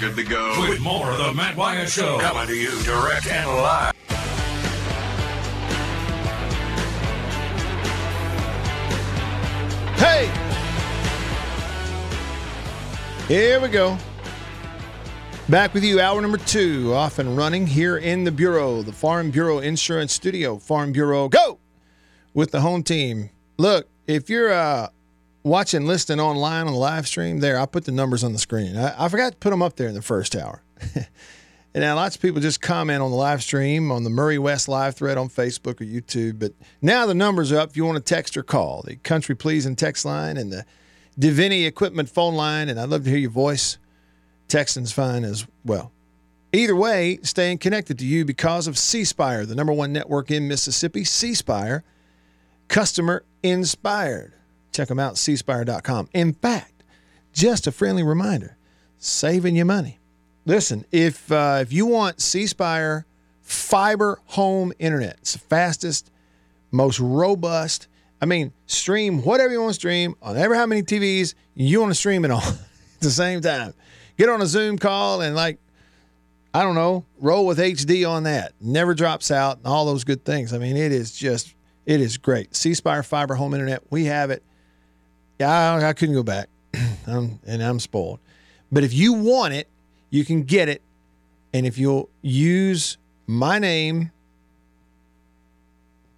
good to go. With more of the Matt Wyatt Show. Coming to you direct and live. Hey! Here we go. Back with you, hour number two, off and running here in the Bureau, the Farm Bureau Insurance Studio. Farm Bureau, go! With the home team. Look, if you're uh, watching, listening online on the live stream, there, I put the numbers on the screen. I, I forgot to put them up there in the first hour. and now lots of people just comment on the live stream on the Murray West live thread on Facebook or YouTube. But now the numbers are up if you want to text or call. The Country Pleasing text line and the Deviney Equipment phone line. And I'd love to hear your voice. Texting's fine as well. Either way, staying connected to you because of C Spire, the number one network in Mississippi. C Spire, customer inspired. Check them out, cspire.com. In fact, just a friendly reminder, saving you money. Listen, if uh, if you want C Spire fiber home internet, it's the fastest, most robust. I mean, stream whatever you want to stream on ever how many TVs you want to stream it on at the same time. Get on a Zoom call and like I don't know, roll with HD on that. Never drops out and all those good things. I mean, it is just it is great. C Spire fiber home internet. We have it. Yeah, I, I couldn't go back. I'm, and I'm spoiled. But if you want it, you can get it. And if you'll use my name,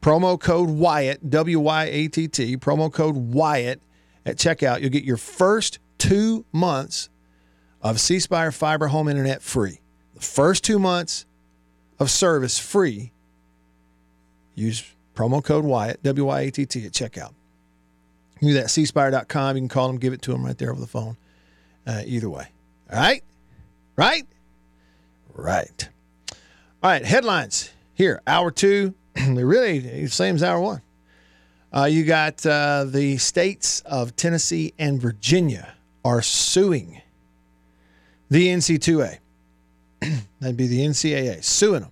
promo code Wyatt, W Y A T T, promo code Wyatt at checkout, you'll get your first two months of C Spire Fiber Home Internet free. The first two months of service free. Use promo code Wyatt, W Y A T T, at checkout. You that, cspire.com. You can call them, give it to them right there over the phone. Uh, either way. All right? Right? Right. All right, headlines here. Hour two, they're really same as hour one. Uh, you got uh, the states of Tennessee and Virginia are suing the NC2A. That'd be the NCAA, suing them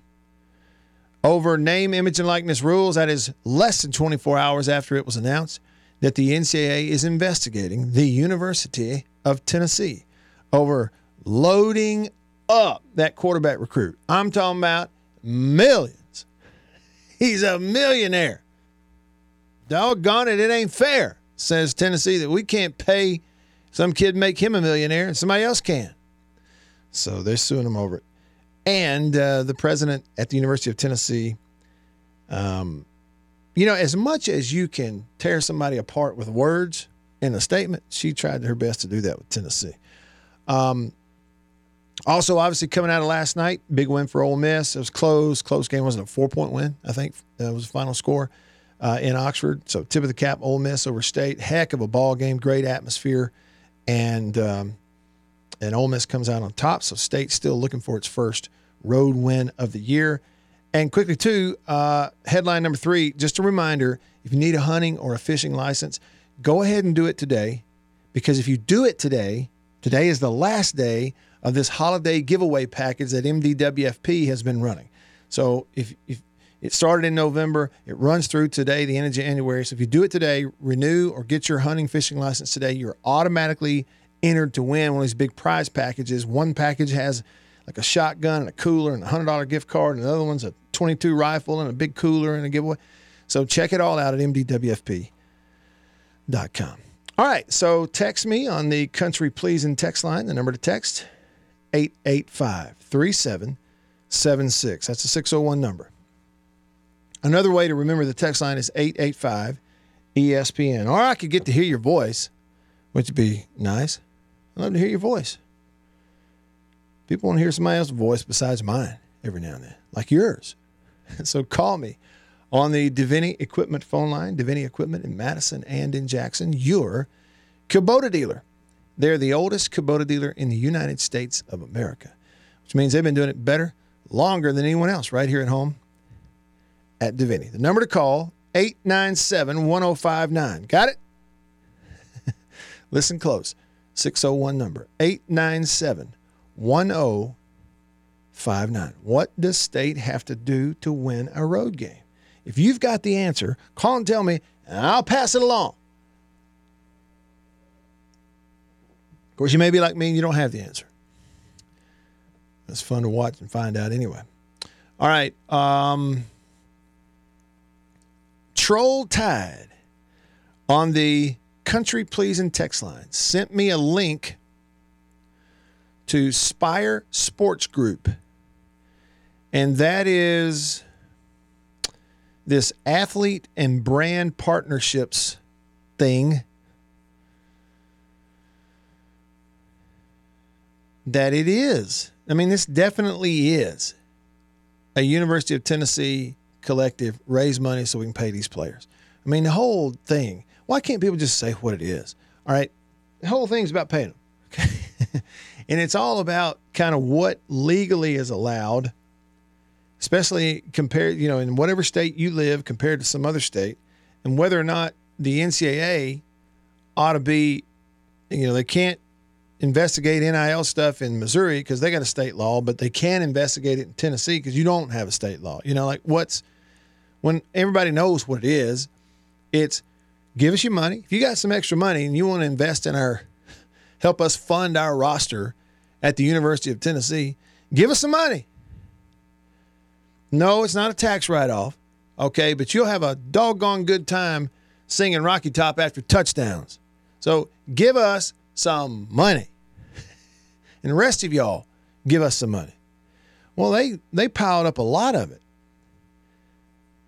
over name, image, and likeness rules. That is less than 24 hours after it was announced that the NCAA is investigating the University of Tennessee over loading up that quarterback recruit. I'm talking about millions. He's a millionaire. Doggone it, it ain't fair, says Tennessee, that we can't pay some kid make him a millionaire and somebody else can. So they're suing him over it. And uh, the president at the University of Tennessee, um, you know, as much as you can tear somebody apart with words in a statement, she tried her best to do that with Tennessee. Um, also, obviously, coming out of last night, big win for Ole Miss. It was close. Close game wasn't a four point win. I think that was the final score uh, in Oxford. So tip of the cap, Ole Miss over State. Heck of a ball game. Great atmosphere, and um, and Ole Miss comes out on top. So State still looking for its first road win of the year. And quickly, too, uh, headline number three. Just a reminder: if you need a hunting or a fishing license, go ahead and do it today, because if you do it today, today is the last day of this holiday giveaway package that MDWFP has been running. So if, if it started in November, it runs through today, the end of January. So if you do it today, renew or get your hunting fishing license today, you're automatically entered to win one of these big prize packages. One package has like a shotgun and a cooler and a hundred dollar gift card, and the other one's a 22 rifle and a big cooler and a giveaway. So check it all out at MDWFP.com. All right, so text me on the country pleasing text line. The number to text 885 3776. That's a 601 number. Another way to remember the text line is 885 ESPN. Or I could get to hear your voice, which would be nice. I'd love to hear your voice. People want to hear somebody else's voice besides mine every now and then, like yours. so call me on the Deviney Equipment phone line, Deviney Equipment in Madison and in Jackson, your Kubota dealer. They're the oldest Kubota dealer in the United States of America, which means they've been doing it better, longer than anyone else right here at home at Deviney. The number to call, 897 1059. Got it? Listen close. 601 number, 897 1059. What does state have to do to win a road game? If you've got the answer, call and tell me, and I'll pass it along. Of course, you may be like me and you don't have the answer. It's fun to watch and find out anyway. All right. Um, Troll Tide on the country pleasing text line sent me a link to Spyre Sports Group. And that is this athlete and brand partnerships thing that it is. I mean, this definitely is a University of Tennessee collective raise money so we can pay these players. I mean, the whole thing. Why can't people just say what it is? All right. The whole thing's about paying them. Okay. and it's all about kind of what legally is allowed, especially compared, you know, in whatever state you live compared to some other state, and whether or not the NCAA ought to be, you know, they can't investigate NIL stuff in Missouri because they got a state law, but they can investigate it in Tennessee because you don't have a state law. You know, like what's when everybody knows what it is, it's give us your money. If you got some extra money and you want to invest in our, help us fund our roster at the University of Tennessee, give us some money. No, it's not a tax write off. Okay, but you'll have a doggone good time singing Rocky Top after touchdowns. So give us some money. And the rest of y'all, give us some money. Well, they they piled up a lot of it.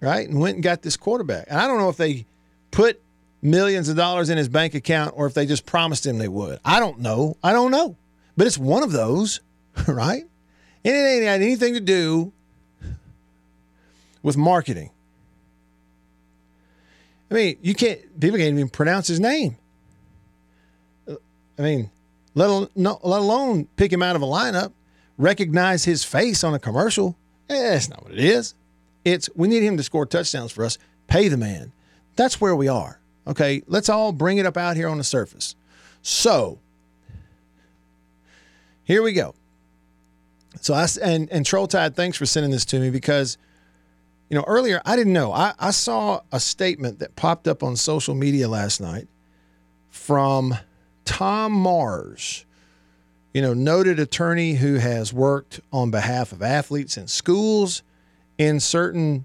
Right? And went and got this quarterback. And I don't know if they put millions of dollars in his bank account or if they just promised him they would. I don't know. I don't know. But it's one of those, right? And it ain't had anything to do with marketing. I mean, you can't, people can't even pronounce his name. I mean, let, al- no, let alone pick him out of a lineup, recognize his face on a commercial. Eh, that's not what it is. It's we need him to score touchdowns for us. Pay the man. That's where we are. Okay, let's all bring it up out here on the surface. So here we go. So I and and Troll Tide, thanks for sending this to me because you know earlier I didn't know. I, I saw a statement that popped up on social media last night from Tom Mars, you know, noted attorney who has worked on behalf of athletes and schools in certain,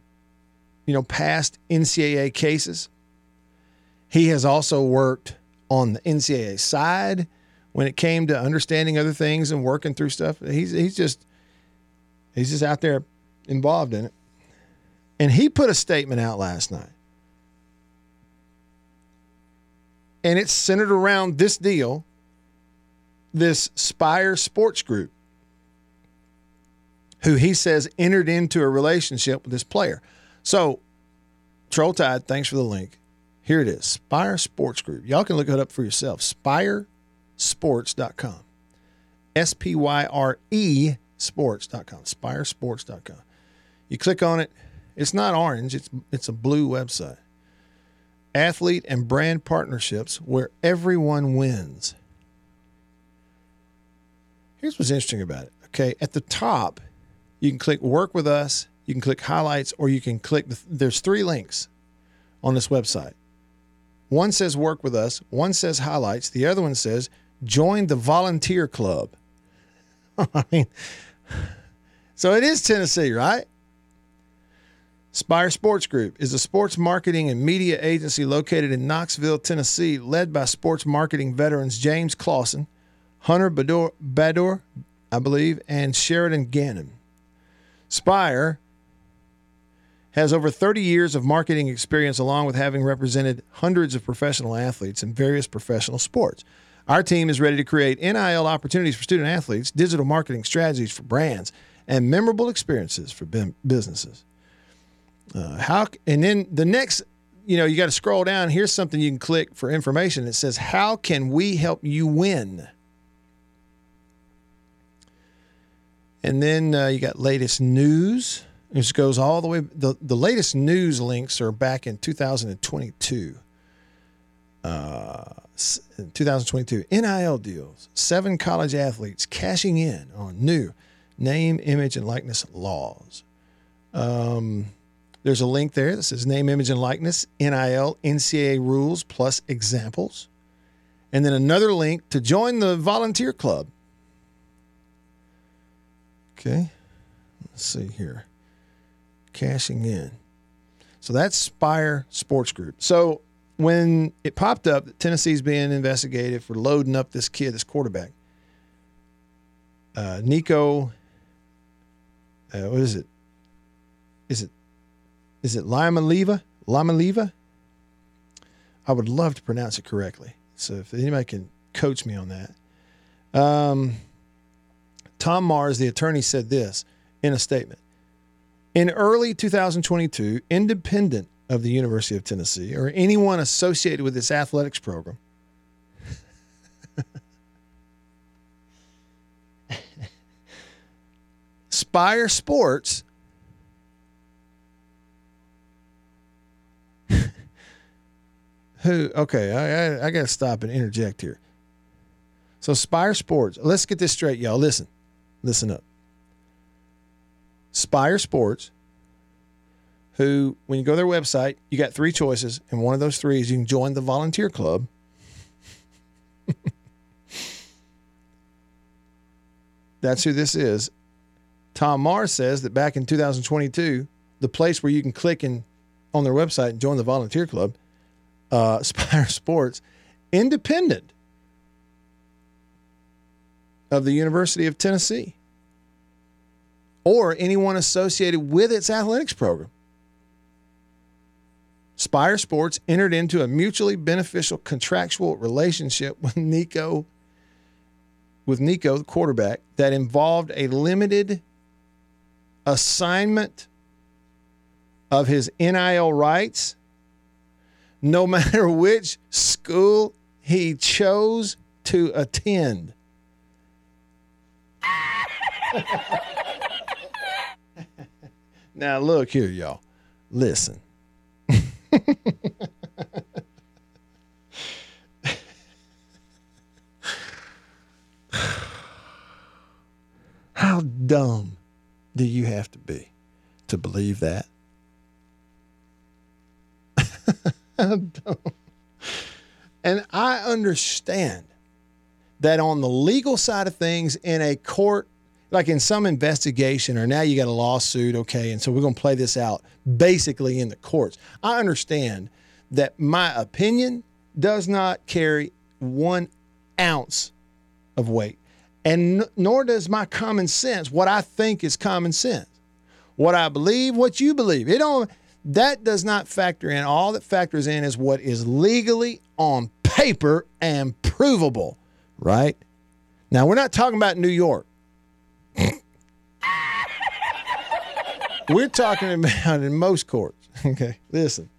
you know, past NCAA cases. He has also worked on the NCAA side when it came to understanding other things and working through stuff. He's he's just he's just out there involved in it. And he put a statement out last night. And it's centered around this deal, this Spyre Sports Group, who he says entered into a relationship with this player. So, Troll Tide, thanks for the link. Here it is Spyre Sports Group. Y'all can look it up for yourself. SpyreSports.com. S P Y R E sports.com. SpyreSports.com. You click on it. It's not orange, it's, it's a blue website. Athlete and brand partnerships where everyone wins. Here's what's interesting about it. Okay, at the top, you can click work with us, you can click highlights, or you can click, the, there's three links on this website. One says work with us, one says highlights, the other one says join the volunteer club. I mean, so it is Tennessee, right? Spyre Sports Group is a sports marketing and media agency located in Knoxville, Tennessee, led by sports marketing veterans James Clausen, Hunter Bador, Bador I believe, and Sheridan Gannon. Spyre has over 30 years of marketing experience, along with having represented hundreds of professional athletes in various professional sports. Our team is ready to create NIL opportunities for student athletes, digital marketing strategies for brands, and memorable experiences for businesses. Uh, how and then the next, you know, you got to scroll down. Here's something you can click for information. It says, "How can we help you win?" And then uh, you got latest news. This goes all the way. The, the latest news links are back in 2022. Uh, 2022 NIL deals. Seven college athletes cashing in on new name, image, and likeness laws. Um, there's a link there that says name, image, and likeness, NIL, NCAA rules plus examples. And then another link to join the volunteer club. Okay. Let's see here. Cashing in. So that's Spyre Sports Group. So when it popped up that Tennessee's being investigated for loading up this kid, this quarterback, uh, Nico, uh, what is it? Is it is it Lima Leva? Lima Leva? I would love to pronounce it correctly. So if anybody can coach me on that. Um, Tom Mars, the attorney, said this in a statement. In early 2022, independent of the University of Tennessee or anyone associated with its athletics program, Spyre Sports who okay i, I, I got to stop and interject here. So spyre sports let's get this straight y'all. Listen listen up. Spyre sports who when you go to their website you got three choices and one of those three is you can join the volunteer club. That's who this is. Tom Mars says that back in 2022 the place where you can click and on their website and join the volunteer club uh, Spyre Sports, independent of the University of Tennessee or anyone associated with its athletics program. Spyre Sports entered into a mutually beneficial contractual relationship with Nico with Nico the quarterback that involved a limited assignment of his NIL rights no matter which school he chose to attend. now, look here, y'all. Listen. How dumb do you have to be to believe that? and I understand that on the legal side of things, in a court, like in some investigation, or now you got a lawsuit, okay, and so we're going to play this out basically in the courts. I understand that my opinion does not carry one ounce of weight, and nor does my common sense, what I think is common sense. What I believe, what you believe. It don't that does not factor in. All that factors in is what is legally on paper and provable, right? Now, we're not talking about New York. we're talking about in most courts. Okay, listen.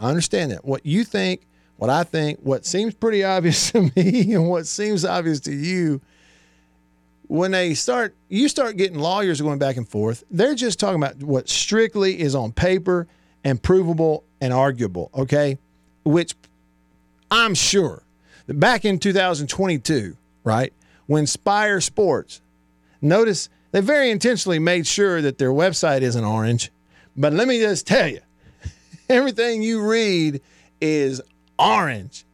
I understand that. What you think, what I think, what seems pretty obvious to me, and what seems obvious to you when they start you start getting lawyers going back and forth. They're just talking about what strictly is on paper and provable and arguable okay? Which i'm sure that back in 2022 right when spyre sports notice they very intentionally made sure that their website isn't orange but let me just tell you everything you read is orange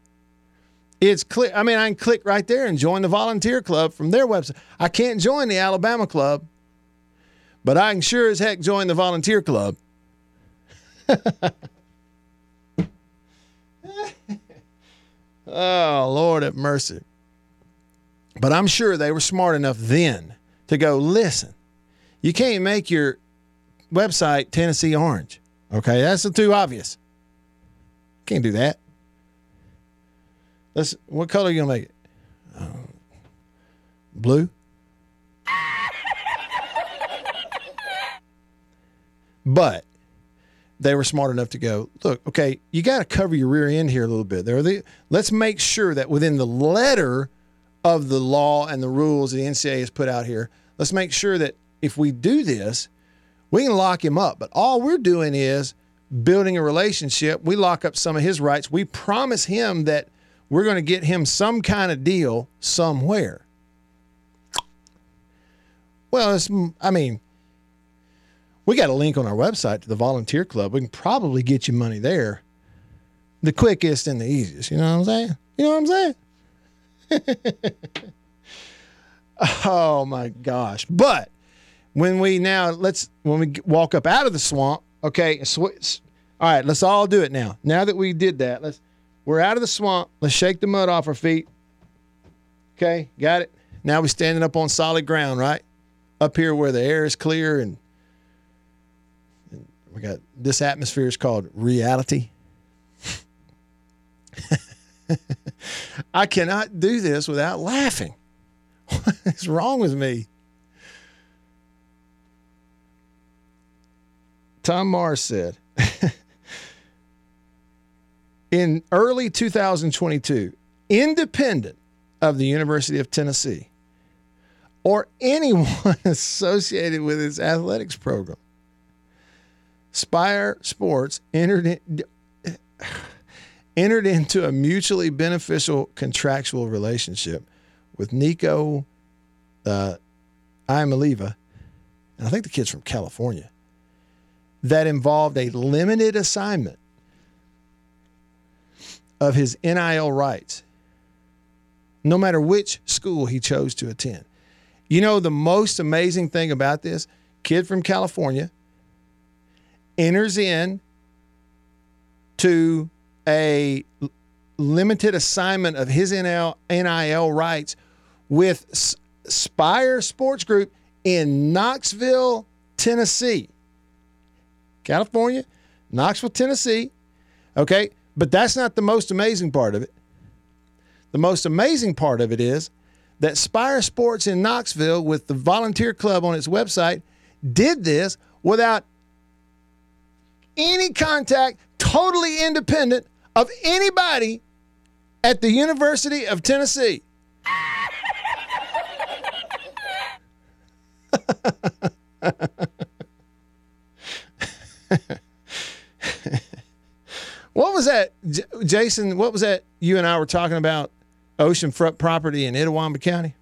it's click. I mean, I can click right there and join the volunteer club from their website. I can't join the Alabama club, but I can sure as heck join the volunteer club. oh, Lord have mercy. But I'm sure they were smart enough then to go, listen, you can't make your website Tennessee Orange. Okay, that's too obvious. Can't do that. Let's. What color are you gonna make it? Uh, blue. but they were smart enough to go look okay you got to cover your rear end here a little bit there the, let's make sure that within the letter of the law and the rules the ncaa has put out here let's make sure that if we do this we can lock him up but all we're doing is building a relationship we lock up some of his rights we promise him that we're going to get him some kind of deal somewhere. Well, I mean, we got a link on our website to the volunteer club. We can probably get you money there. The quickest and the easiest. You know what I'm saying? You know what I'm saying? oh my gosh. But when we now let's when we walk up out of the swamp, okay. Sw- all right, let's all do it now. Now that we did that, let's we're out of the swamp. Let's shake the mud off our feet. Okay, got it. Now we're standing up on solid ground, right? Up here where the air is clear and, and we got this atmosphere is called reality. I cannot do this without laughing. What is wrong with me? Tom Mars said in early 2022, independent of the University of Tennessee or anyone associated with its athletics program, Spyre Sports entered in, entered into a mutually beneficial contractual relationship with Nico uh, Iamaleava, and I think the kid's from California, that involved a limited assignment of his NIL rights, no matter which school he chose to attend. You know, the most amazing thing about this kid from California enters in to a limited assignment of his NIL, NIL rights with Spyre Sports Group in Knoxville, Tennessee. California, Knoxville, Tennessee. Okay. But that's not the most amazing part of it. The most amazing part of it is that Spyre Sports in Knoxville, with the volunteer club on its website, did this without any contact, totally independent of anybody at the University of Tennessee. what was that, J- Jason? What was that you and I were talking about? Oceanfront property in Itawamba County?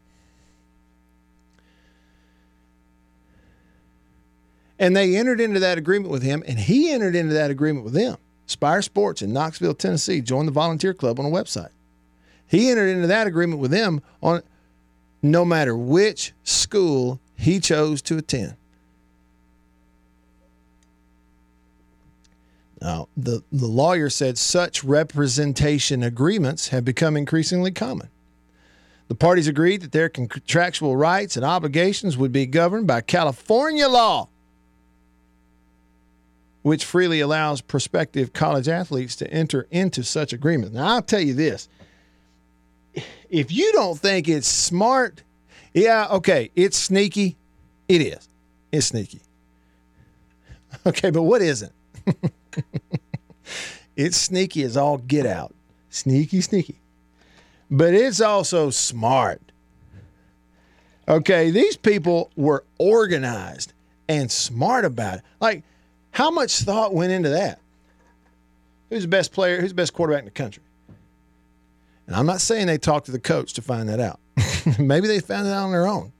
And they entered into that agreement with him, and he entered into that agreement with them. Spyre Sports in Knoxville, Tennessee, joined the volunteer club on a website. He entered into that agreement with them on no matter which school he chose to attend. Now, the, the lawyer said such representation agreements have become increasingly common. The parties agreed that their contractual rights and obligations would be governed by California law, which freely allows prospective college athletes to enter into such agreements. Now, I'll tell you this if you don't think it's smart, yeah, okay, it's sneaky. It is. It's sneaky. Okay, but what isn't? it's sneaky as all get out. Sneaky, sneaky. But it's also smart. Okay, these people were organized and smart about it. Like, how much thought went into that? Who's the best player? Who's the best quarterback in the country? And I'm not saying they talked to the coach to find that out. Maybe they found it out on their own.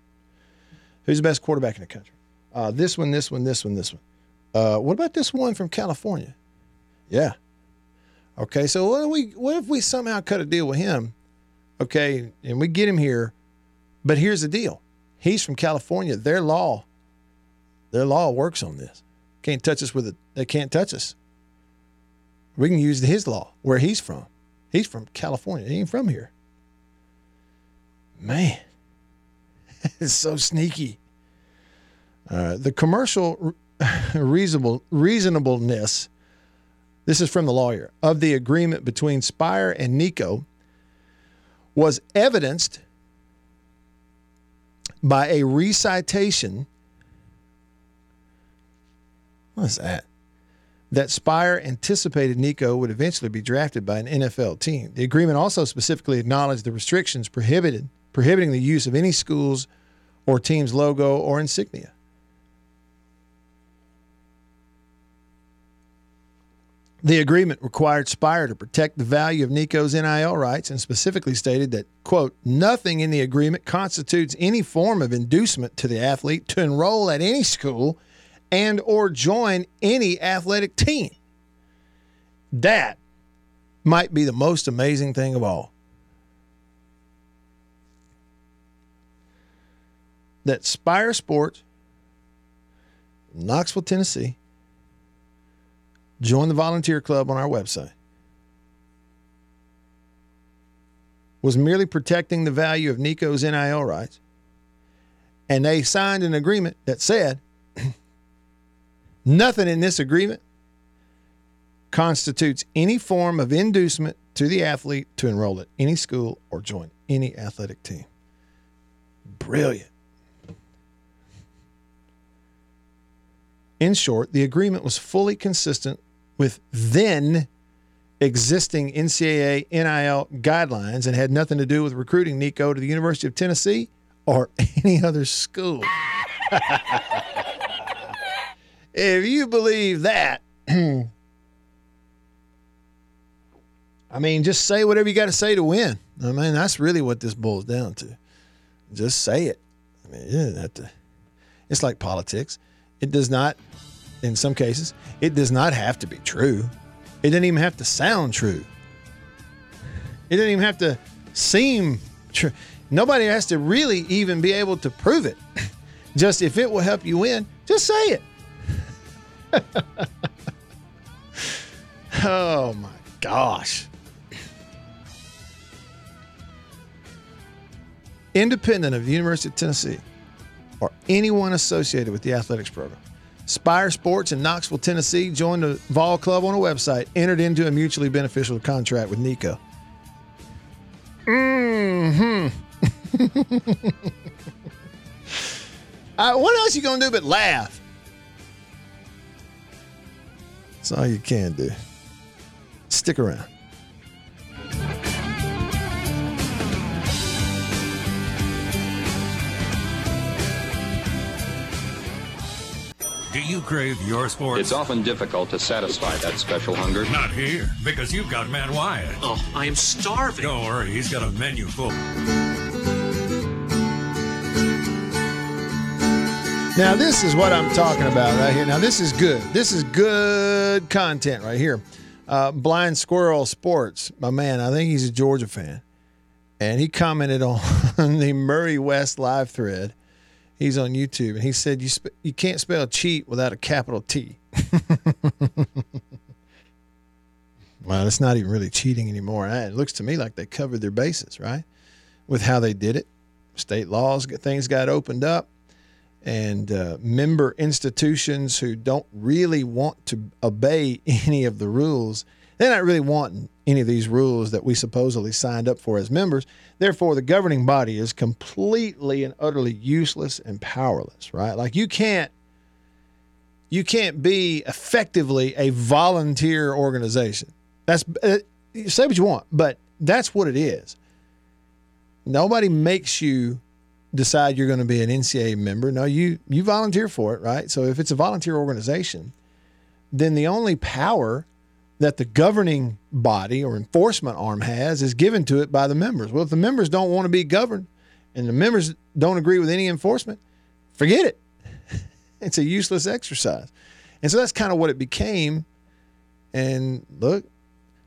Who's the best quarterback in the country? Uh, this one, this one, this one, this one. Uh, what about this one from California? Yeah. Okay, so what if we what if we somehow cut a deal with him? Okay, and we get him here, but here's the deal: he's from California. Their law, their law works on this. Can't touch us with it. They can't touch us. We can use his law where he's from. He's from California. He ain't from here. Man, it's so sneaky. Uh, the commercial reasonable reasonableness. This is from the lawyer of the agreement between Spyre and Nico was evidenced by a recitation. What is that? That Spyre anticipated Nico would eventually be drafted by an NFL team. The agreement also specifically acknowledged the restrictions prohibited prohibiting the use of any school's or team's logo or insignia. The agreement required Spyre to protect the value of Nico's NIL rights and specifically stated that, quote, nothing in the agreement constitutes any form of inducement to the athlete to enroll at any school and or join any athletic team. That might be the most amazing thing of all. That Spyre Sports Knoxville, Tennessee. Join the volunteer club on our website. Was merely protecting the value of Nico's NIL rights. And they signed an agreement that said nothing in this agreement constitutes any form of inducement to the athlete to enroll at any school or join any athletic team. Brilliant. In short, the agreement was fully consistent with then existing NCAA NIL guidelines and had nothing to do with recruiting Nico to the University of Tennessee or any other school. if you believe that, I mean, just say whatever you got to say to win. I mean, that's really what this boils down to. Just say it. I mean, you didn't have to. It's like politics. It does not, in some cases, it does not have to be true. It doesn't even have to sound true. It doesn't even have to seem true. Nobody has to really even be able to prove it. Just if it will help you win, just say it. oh my gosh. Independent of the University of Tennessee or anyone associated with the athletics program. Spyre Sports in Knoxville, Tennessee joined the Vol Club on a website, entered into a mutually beneficial contract with Nico. hmm uh, what else you gonna do but laugh? That's all you can do. Stick around. Do you crave your sports? It's often difficult to satisfy that special hunger. Not here, because you've got Matt Wyatt. Oh, I am starving. Don't worry, he's got a menu full. Now, this is what I'm talking about right here. Now, this is good. This is good content right here. Uh, Blind Squirrel Sports, my man, I think he's a Georgia fan. And he commented on the Murray West live thread. He's on YouTube, and he said, "You sp- you can't spell cheat without a capital T." well, it's not even really cheating anymore. It looks to me like they covered their bases, right, with how they did it. State laws, things got opened up and uh, member institutions who don't really want to obey any of the rules. They're not really wanting any of these rules that we supposedly signed up for as members. Therefore, the governing body is completely and utterly useless and powerless, right? Like you can't you can't be effectively a volunteer organization. That's uh, say what you want, but that's what it is. Nobody makes you decide you're going to be an NCA member. No, you you volunteer for it, right? So if it's a volunteer organization, then the only power that the governing body or enforcement arm has is given to it by the members. Well, if the members don't want to be governed and the members don't agree with any enforcement, forget it. it's a useless exercise. And so that's kind of what it became. And look,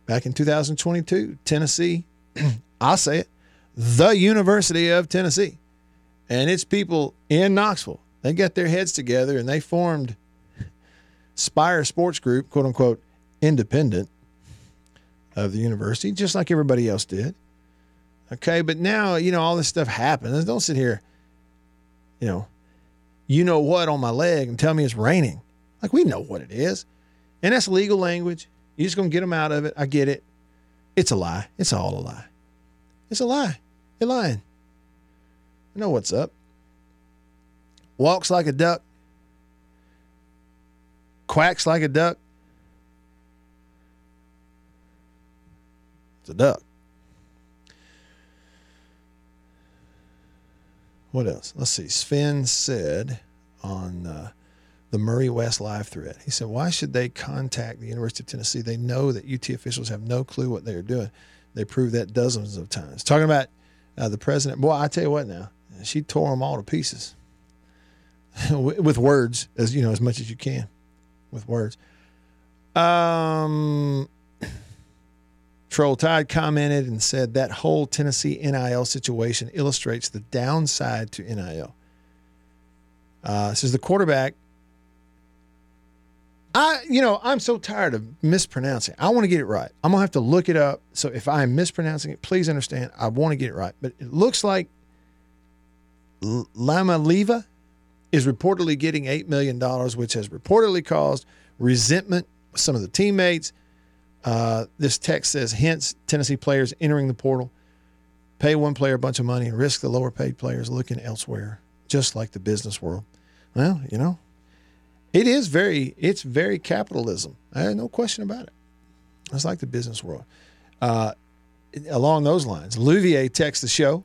back in 2022, Tennessee, I'll say it, the University of Tennessee and its people in Knoxville. They got their heads together and they formed Spyre Sports Group, quote unquote, independent of the university, just like everybody else did. Okay, but now, you know, all this stuff happens. Don't sit here, you know, you know what on my leg and tell me it's raining. Like, we know what it is. And that's legal language. You're just going to get them out of it. I get it. It's a lie. It's all a lie. It's a lie. You're lying. I know what's up. Walks like a duck, quacks like a duck. It's a duck. What else? Let's see. Sven said on uh, the Murray West live thread, he said, Why should they contact the University of Tennessee? They know that UT officials have no clue what they are doing. They proved that dozens of times. Talking about uh, the president, boy, I tell you what now, she tore them all to pieces with words, as you know, as much as you can with words. Um, Troll Tide commented and said that whole Tennessee NIL situation illustrates the downside to NIL. Uh, says the quarterback I, you know, I'm so tired of mispronouncing. I want to get it right. I'm gonna have to look it up. So if I am mispronouncing it, please understand. I want to get it right. But it looks like L- Leva is reportedly getting eight million dollars, which has reportedly caused resentment with some of the teammates. Uh, this text says, hence Tennessee players entering the portal pay one player a bunch of money and risk the lower paid players looking elsewhere, just like the business world. Well, you know, it is very, it's very capitalism. No question about it. It's like the business world. Uh, along those lines, Louvier texts the show.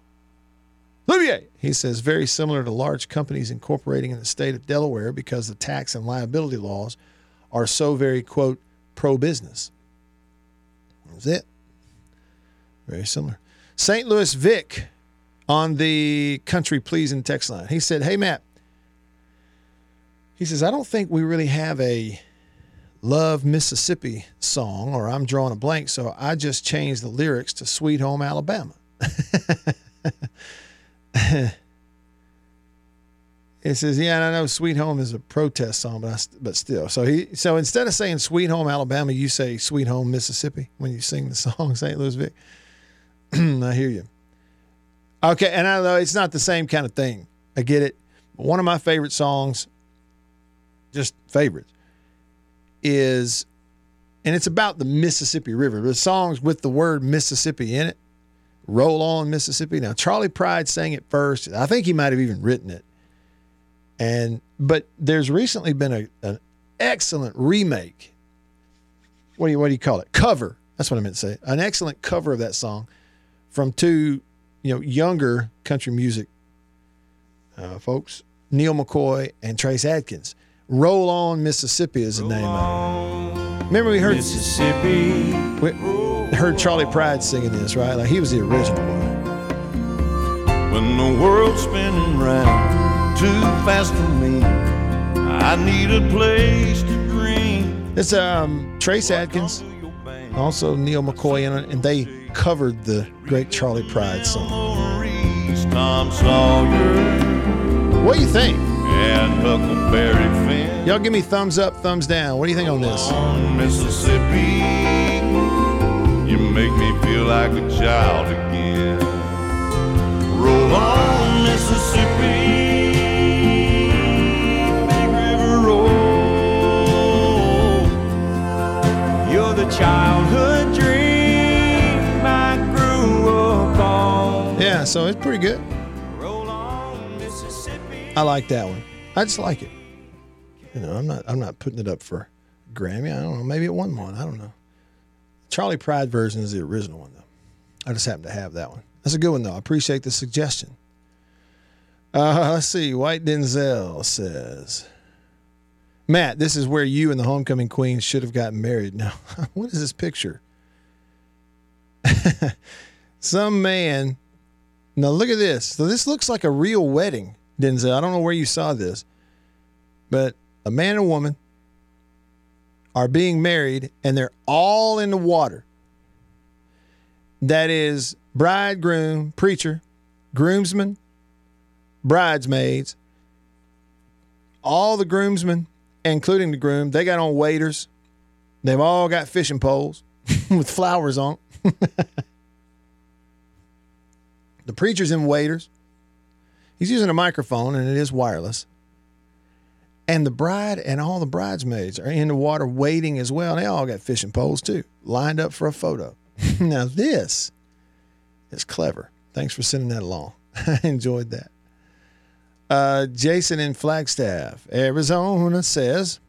Louvier, he says, very similar to large companies incorporating in the state of Delaware because the tax and liability laws are so very, quote, pro business. That's it. Very similar. St. Louis Vic on the country pleasing text line. He said, Hey, Matt. He says, I don't think we really have a Love Mississippi song, or I'm drawing a blank, so I just changed the lyrics to Sweet Home Alabama. He says, "Yeah, and I know Sweet Home is a protest song, but I, but still." So he so instead of saying Sweet Home Alabama, you say Sweet Home Mississippi when you sing the song St. Louis Vic. I hear you. Okay, and I know it's not the same kind of thing. I get it. But one of my favorite songs, just favorites, is, and it's about the Mississippi River. The songs with the word Mississippi in it. Roll on Mississippi. Now Charley Pride sang it first. I think he might have even written it. And but there's recently been a, an excellent remake. What do you what do you call it? Cover. That's what I meant to say. An excellent cover of that song from two, you know, younger country music uh, folks, Neal McCoy and Trace Adkins. Roll on Mississippi is the name of it. Remember we heard Mississippi. we heard Charley Pride singing this, right? Like he was the original one. When the world's spinning round too fast for me, I need a place to dream. It's um Trace Adkins, also Neal McCoy it, and they covered the great Charley Pride song. What do you think? and. Y'all give me thumbs up, thumbs down. What do you think on this? Mississippi, you make me feel like a child again. So it's pretty good. Roll on, Mississippi. I like that one. I just like it. You know, I'm not I'm not putting it up for Grammy. I don't know. Maybe it won one. I don't know. Charley Pride version is the original one though. I just happen to have that one. That's a good one though. I appreciate the suggestion. Uh, let's see. White Denzel says, Matt, this is where you and the homecoming queen should have gotten married. Now, what is this picture? Some man. Now look at this. So this looks like a real wedding, Denzel. I don't know where you saw this, but a man and woman are being married, and they're all in the water. That is bridegroom, preacher, groomsmen, bridesmaids, all the groomsmen, including the groom, they got on waders. They've all got fishing poles with flowers on. the preacher's in waders. He's using a microphone and it is wireless. And the bride and all the bridesmaids are in the water waiting as well. And they all got fishing poles too, lined up for a photo. now, this is clever. Thanks for sending that along. I enjoyed that. Uh, Jason in Flagstaff, Arizona says,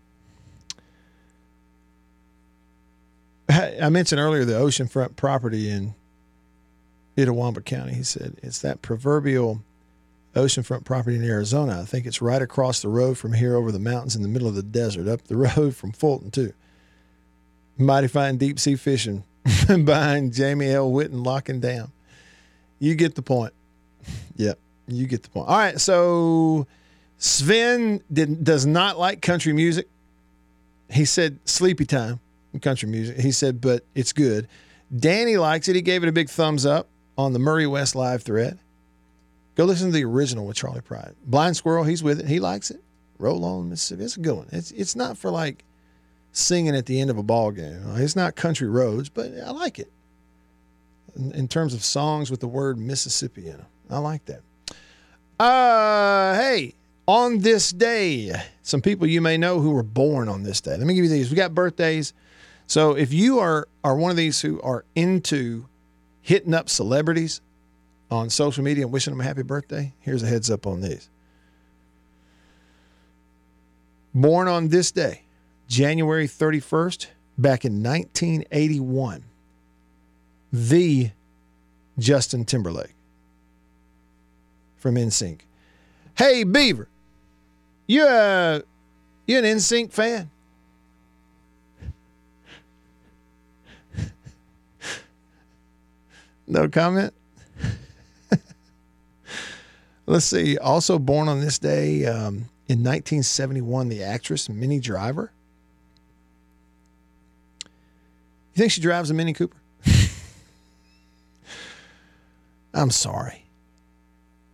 I mentioned earlier the oceanfront property in Itawamba County. He said it's that proverbial oceanfront property in Arizona. I think it's right across the road from here over the mountains in the middle of the desert, up the road from Fulton, too. Mighty fine deep sea fishing behind Jamie L. Whitten Lock and Dam. You get the point. Yep, you get the point. All right, so Sven did, does not like country music. He said sleepy time country music. He said, but it's good. Danny likes it. He gave it a big thumbs up on the Murray West live thread. Go listen to the original with Charley Pride. Blind Squirrel, he's with it. He likes it. Roll on Mississippi. It's a good one. It's it's not for like singing at the end of a ball game. It's not country roads, but I like it. In, in terms of songs with the word Mississippi in them, I like that. Uh, hey, on this day, some people you may know who were born on this day. Let me give you these. We got birthdays. So if you are are one of these who are into hitting up celebrities on social media and wishing them a happy birthday, here's a heads up on these. Born on this day, January 31st, back in 1981, the Justin Timberlake from NSYNC. Hey, Beaver, you uh, you an NSYNC fan? No comment. Let's see. Also born on this day um, in 1971, the actress Minnie Driver. You think she drives a Mini Cooper? I'm sorry.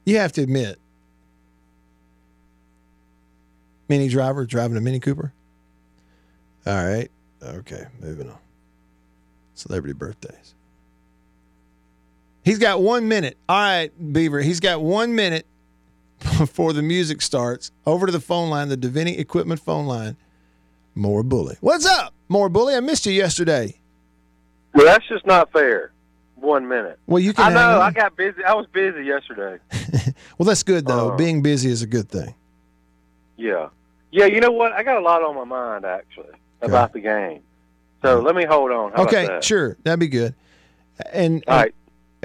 You have to admit, Minnie Driver driving a Mini Cooper. All right. Okay. Moving on. Celebrity birthdays. He's got one minute. All right, Beaver. He's got one minute before the music starts. Over to the phone line, the Deviney Equipment phone line. More Bully. What's up, More Bully? I missed you yesterday. Well, that's just not fair. One minute. Well, you can. I know. I got busy. I was busy yesterday. well, that's good though. Uh, Being busy is a good thing. Yeah. Yeah. You know what? I got a lot on my mind actually about the game. So let me hold on. How okay, that? sure, that'd be good. And All right.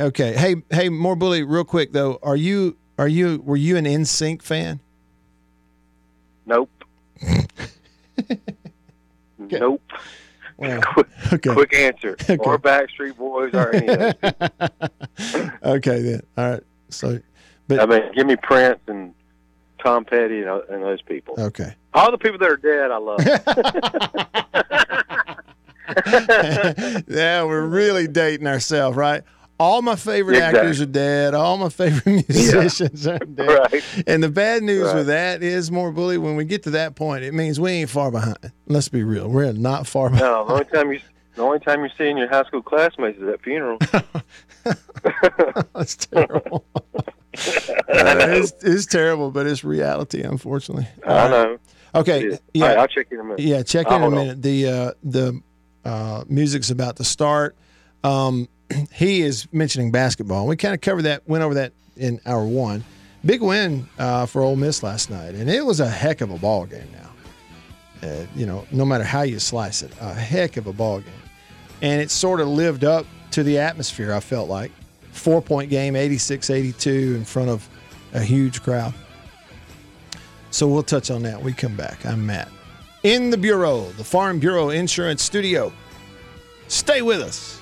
Okay, hey, hey, more bully, real quick though. Are you are you were you an NSYNC fan? Nope. Nope. Quick, okay. quick answer. Okay. Or Backstreet Boys or any of okay then. All right. So, but I mean, give me Prince and Tom Petty and, and those people. okay. All the people that are dead, I love. yeah, we're really dating ourselves, right? All my favorite Exactly. actors are dead. All my favorite musicians are dead. Right. And the bad news Right. with that is more bully. When we get to that point, it means we ain't far behind. Let's be real. We're not far behind. No, the only time you the only time you're seeing your high school classmates is at funeral. That's terrible. it's, it's terrible, but it's reality, unfortunately. I know. Okay. Yeah. Right, I'll check in a minute. Yeah, check I'll in a hold on. minute. The uh, the uh, music's about to start. Um, he is mentioning basketball. We kind of covered that, went over that in hour one. Big win uh, for Ole Miss last night, and it was a heck of a ball game. Now, uh, you know, no matter how you slice it, a heck of a ball game, and it sort of lived up to the atmosphere. I felt like four point game, 86-82 in front of a huge crowd. So we'll touch on that we come back. I'm Matt. In the Bureau, the Farm Bureau Insurance Studio. Stay with us.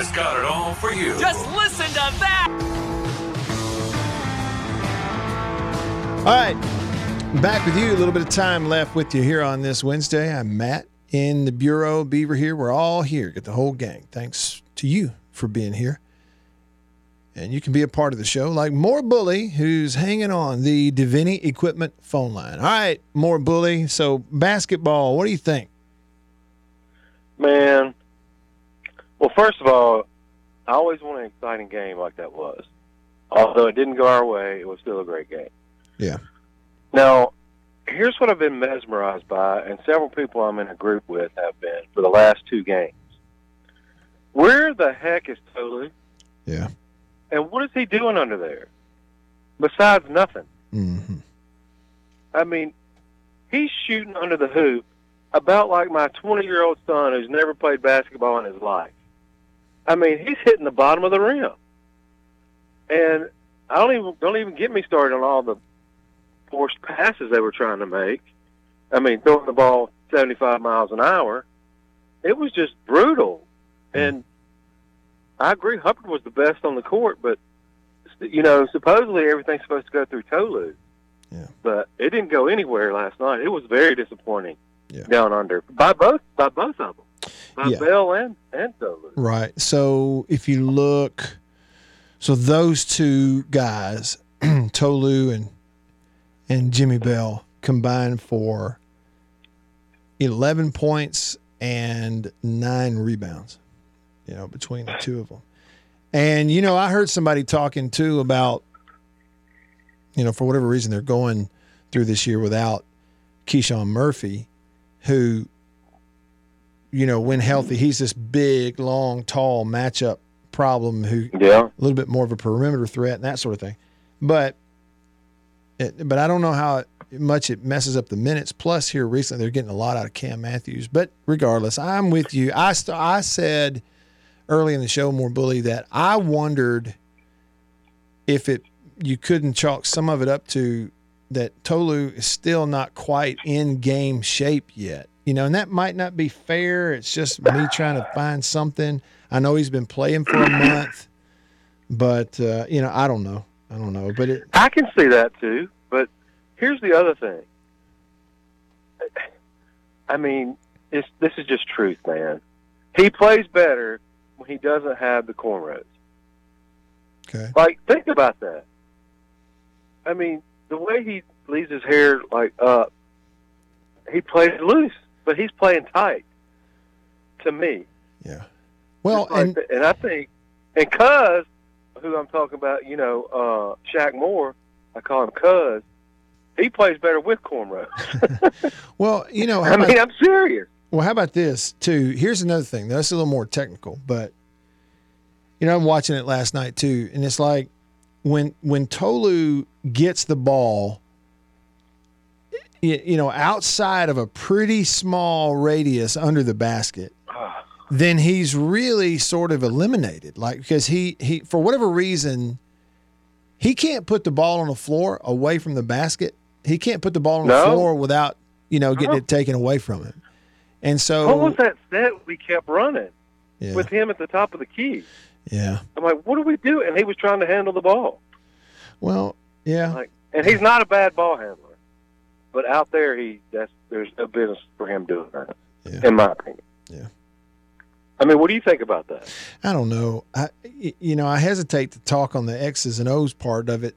Has got it all for you. Just listen to that. All right. Back with you. A little bit of time left with you here on this Wednesday. I'm Matt in the Bureau. Beaver here. We're all here. Get the whole gang. Thanks to you for being here. And you can be a part of the show, like More Bully, who's hanging on the Deviney Equipment phone line. All right, More Bully. So, basketball, what do you think? Man, well, first of all, I always want an exciting game like that was. Although it didn't go our way, it was still a great game. Yeah. Now, here's what I've been mesmerized by, and several people I'm in a group with have been for the last two games. Where the heck is Tolu? Yeah. And what is he doing under there? Besides nothing. Mm-hmm. I mean, he's shooting under the hoop about like my 20 year old son who's never played basketball in his life. I mean, he's hitting the bottom of the rim. And I don't even don't even get me started on all the forced passes they were trying to make. I mean, throwing the ball 75 miles an hour. It was just brutal. And I agree, Hubbard was the best on the court, but you know, supposedly everything's supposed to go through Tolu. Yeah. But it didn't go anywhere last night. It was very disappointing Yeah. down under by both by both of them, by Yeah. Bell and and Tolu. Right. So if you look, so those two guys, Tolu and and Jimmy Bell, combined for eleven points and nine rebounds. You know, between the two of them. And you know, I heard somebody talking too about, you know, for whatever reason they're going through this year without KeShawn Murphy, who you know, when healthy, he's this big, long, tall matchup problem who Yeah. a little bit more of a perimeter threat and that sort of thing. But it, but I don't know how much it messes up the minutes. Plus, here recently they're getting a lot out of Cam Matthews. But regardless, I'm with you. I st- I said early in the show, more bully, that I wondered if it you couldn't chalk some of it up to that Tolu is still not quite in game shape yet. You know, and that might not be fair. It's just me trying to find something. I know he's been playing for a month, but uh, you know, I don't know. I don't know. But it, I can see that too, but here's the other thing. I mean, it's, this is just truth, man. He plays better when he doesn't have the cornrows. okay. Like, think about that. I mean, the way he leaves his hair like up, he plays loose, but he's playing tight. To me, Yeah. Well, like and that. and I think, and Cuz, who I'm talking about, you know, uh, Shaq Moore, I call him Cuz. He plays better with cornrows. well, you know, I about, mean, I'm serious. well, how about this too? Here's another thing. That's a little more technical, but you know, I'm watching it last night too, and it's like when when Tolu gets the ball, you know, outside of a pretty small radius under the basket, then he's really sort of eliminated. Like because he he for whatever reason, he can't put the ball on the floor away from the basket. He can't put the ball on the floor without you know getting No. it taken away from him. And so What was that set we kept running yeah, with him at the top of the key? yeah. I'm like, what do we do? And he was trying to handle the ball. Well, yeah. Like, and he's not a bad ball handler, but out there, he that's there's no business for him doing that, Yeah. in my opinion. Yeah. I mean, what do you think about that? I don't know. I you know I hesitate to talk on the X's and O's part of it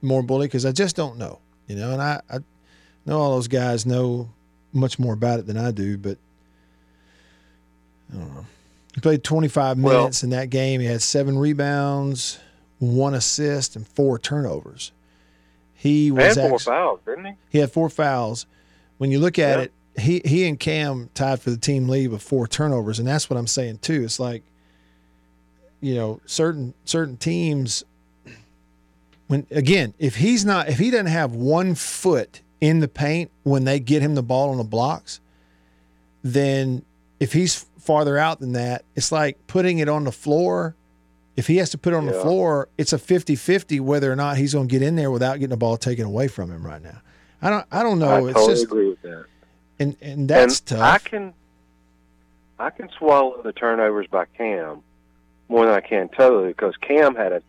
more bully because I just don't know. You know, and I, I know all those guys know much more about it than I do, but I don't know. He played 25 Well- minutes in that game. He had seven rebounds, one assist, and four turnovers. He was And four actu- fouls, didn't he? he had four fouls. When you look at Yeah. it, he he and Cam tied for the team lead with four turnovers, and that's what I'm saying too. It's like, you know, certain certain teams. When again, if he's not, if he doesn't have one foot in the paint when they get him the ball on the blocks, then if he's farther out than that, it's like putting it on the floor. If he has to put it on the floor, it's a 50-50 whether or not he's going to get in there without getting the ball taken away from him right now. I don't I don't know. I it's totally just agree with that. and and that's and tough. I can, I can swallow the turnovers by Cam more than I can totally because Cam had a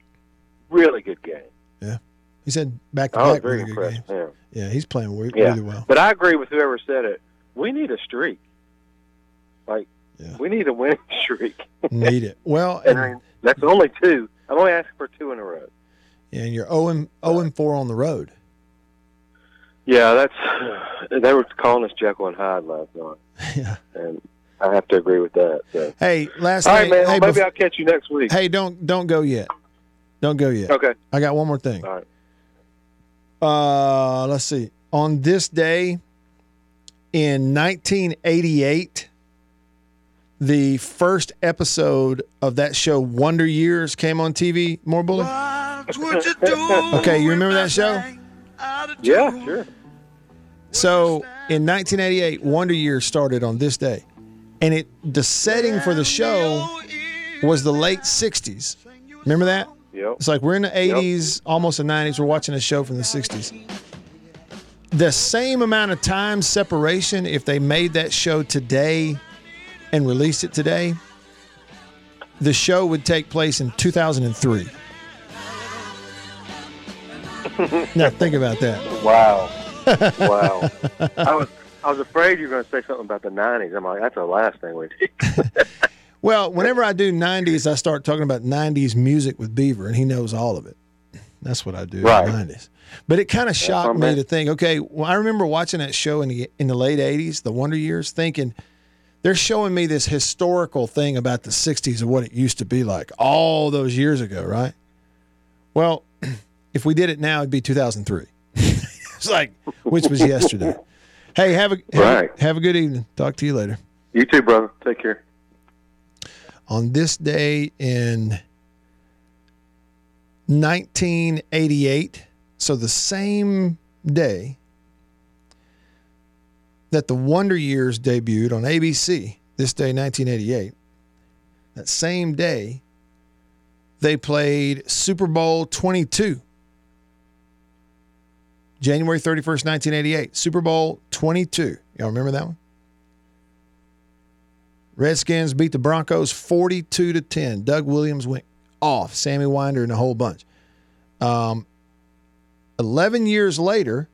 really good game. Yeah. He said back to back really good games. with. Yeah, he's playing re- Yeah. really well. But I agree with whoever said it. We need a streak. Like Yeah. we need a winning streak. Need it. Well, and and, that's only two. I'm only asking for two in a row. and you're 0 and, 0 and 4 on the road. Yeah, that's. They were calling us Jekyll and Hyde last night, yeah. and I have to agree with that. So. Hey, last All right, thing. man. hey, maybe bef- I'll catch you next week. hey, don't don't go yet. Don't go yet. Okay. I got one more thing. All right. Uh, let's see. On this day in 1988, the first episode of that show Wonder Years came on TV. More bully. Okay, you remember that show? Yeah, sure. So in 1988, Wonder Years started on this day, and it the setting for the show was the late 60s. Remember that? Yep. It's like we're in the 80s, almost the 90s. We're watching a show from the 60s. The same amount of time separation, if they made that show today and released it today, the show would take place in 2003. now, think about that. Wow. wow. I was I was afraid you were going to say something about the '90s. I'm like, that's the last thing we do. Well, whenever I do 90s, I start talking about 90s music with Beaver, and he knows all of it. That's what I do Right. in the 90s. But it kind of shocked me to think, okay, well, I remember watching that show in the, in the late 80s, the Wonder Years, thinking they're showing me this historical thing about the 60s and what it used to be like all those years ago, right? Well, if we did it now, it'd be 2003. it's like, which was yesterday. Hey, have a have, Right. have a good evening. Talk to you later. You too, brother. Take care. on this day in 1988, so the same day that the Wonder Years debuted on ABC, this day 1988, that same day they played Super Bowl 22. January 31st, 1988, Super Bowl 22. Y'all remember that one? Redskins beat the Broncos 42 to 10. Doug Williams went off, Sammy Winder and a whole bunch. Um, 11 years later,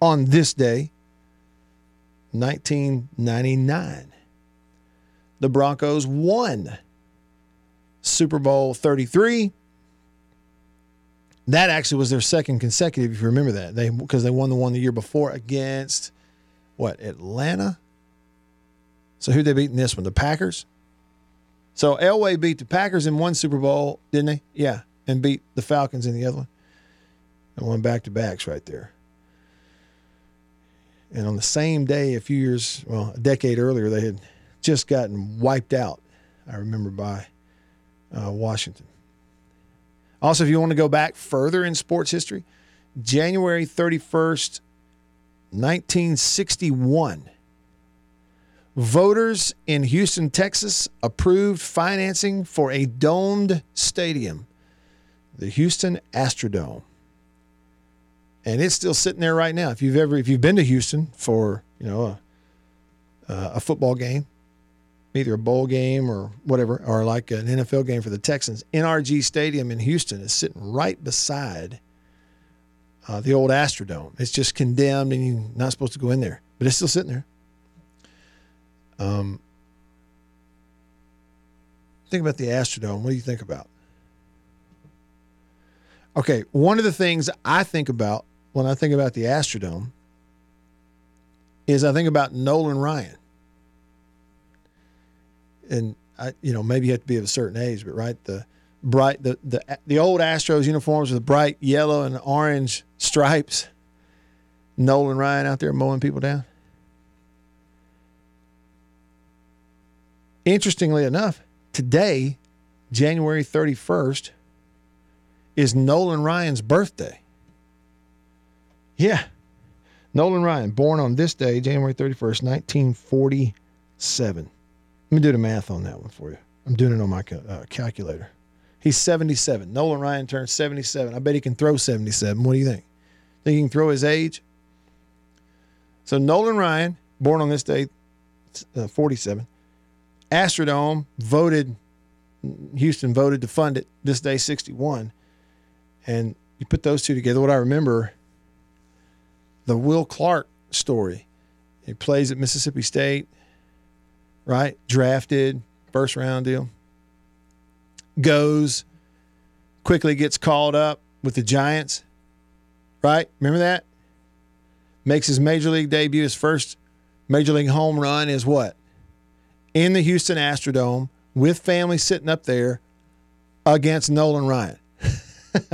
on this day, 1999, the Broncos won Super Bowl 33. That actually was their second consecutive, if you remember that. They because they won the one the year before against what, Atlanta? So who they beat in this one? The Packers. So Elway beat the Packers in one Super Bowl, didn't they? Yeah, and beat the Falcons in the other one. And won back to backs right there. And on the same day, a few years, well, a decade earlier, they had just gotten wiped out. I remember by uh, Washington. Also, if you want to go back further in sports history, January 31st, 1961. Voters in Houston, Texas approved financing for a domed stadium, the Houston Astrodome. And it's still sitting there right now. If you've ever if you've been to Houston for, you know, a, a football game, either a bowl game or whatever, or like an NFL game for the Texans, NRG Stadium in Houston is sitting right beside uh, the old Astrodome. It's just condemned and you're not supposed to go in there, but it's still sitting there. Um, think about the Astrodome. What do you think about? Okay, one of the things I think about when I think about the Astrodome is I think about Nolan Ryan. And I, you know, maybe you have to be of a certain age, but right, the bright, the the the old Astros uniforms with bright yellow and orange stripes. Nolan Ryan out there mowing people down. Interestingly enough, today, January 31st, is Nolan Ryan's birthday. Yeah. Nolan Ryan, born on this day, January 31st, 1947. Let me do the math on that one for you. I'm doing it on my uh, calculator. He's 77. Nolan Ryan turned 77. I bet he can throw 77. What do you think? Think he can throw his age? So Nolan Ryan, born on this day, uh, 47. Astrodome voted, Houston voted to fund it this day, 61. And you put those two together, what I remember, the Will Clark story. He plays at Mississippi State, right? Drafted, first round deal. Goes, quickly gets called up with the Giants, right? Remember that? Makes his major league debut. His first major league home run is what? In the Houston Astrodome with family sitting up there against Nolan Ryan.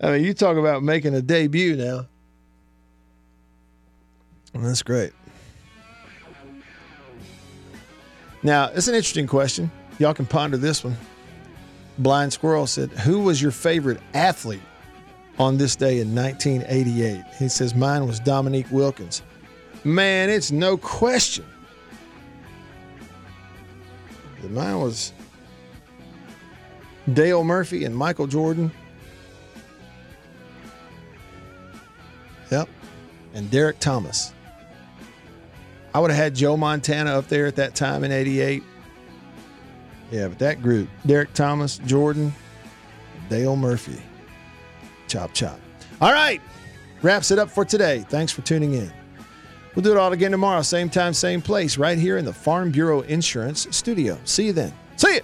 I mean, you talk about making a debut now. That's great. Now, it's an interesting question. Y'all can ponder this one. Blind Squirrel said, Who was your favorite athlete on this day in 1988? He says, Mine was Dominique Wilkins. Man, it's no question. Mine was Dale Murphy and Michael Jordan. Yep. And Derrick Thomas. I would have had Joe Montana up there at that time in 88. Yeah, but that group Derrick Thomas, Jordan, Dale Murphy. Chop, chop. All right. Wraps it up for today. Thanks for tuning in. We'll do it all again tomorrow, same time, same place, right here in the Farm Bureau Insurance studio. See you then. See you.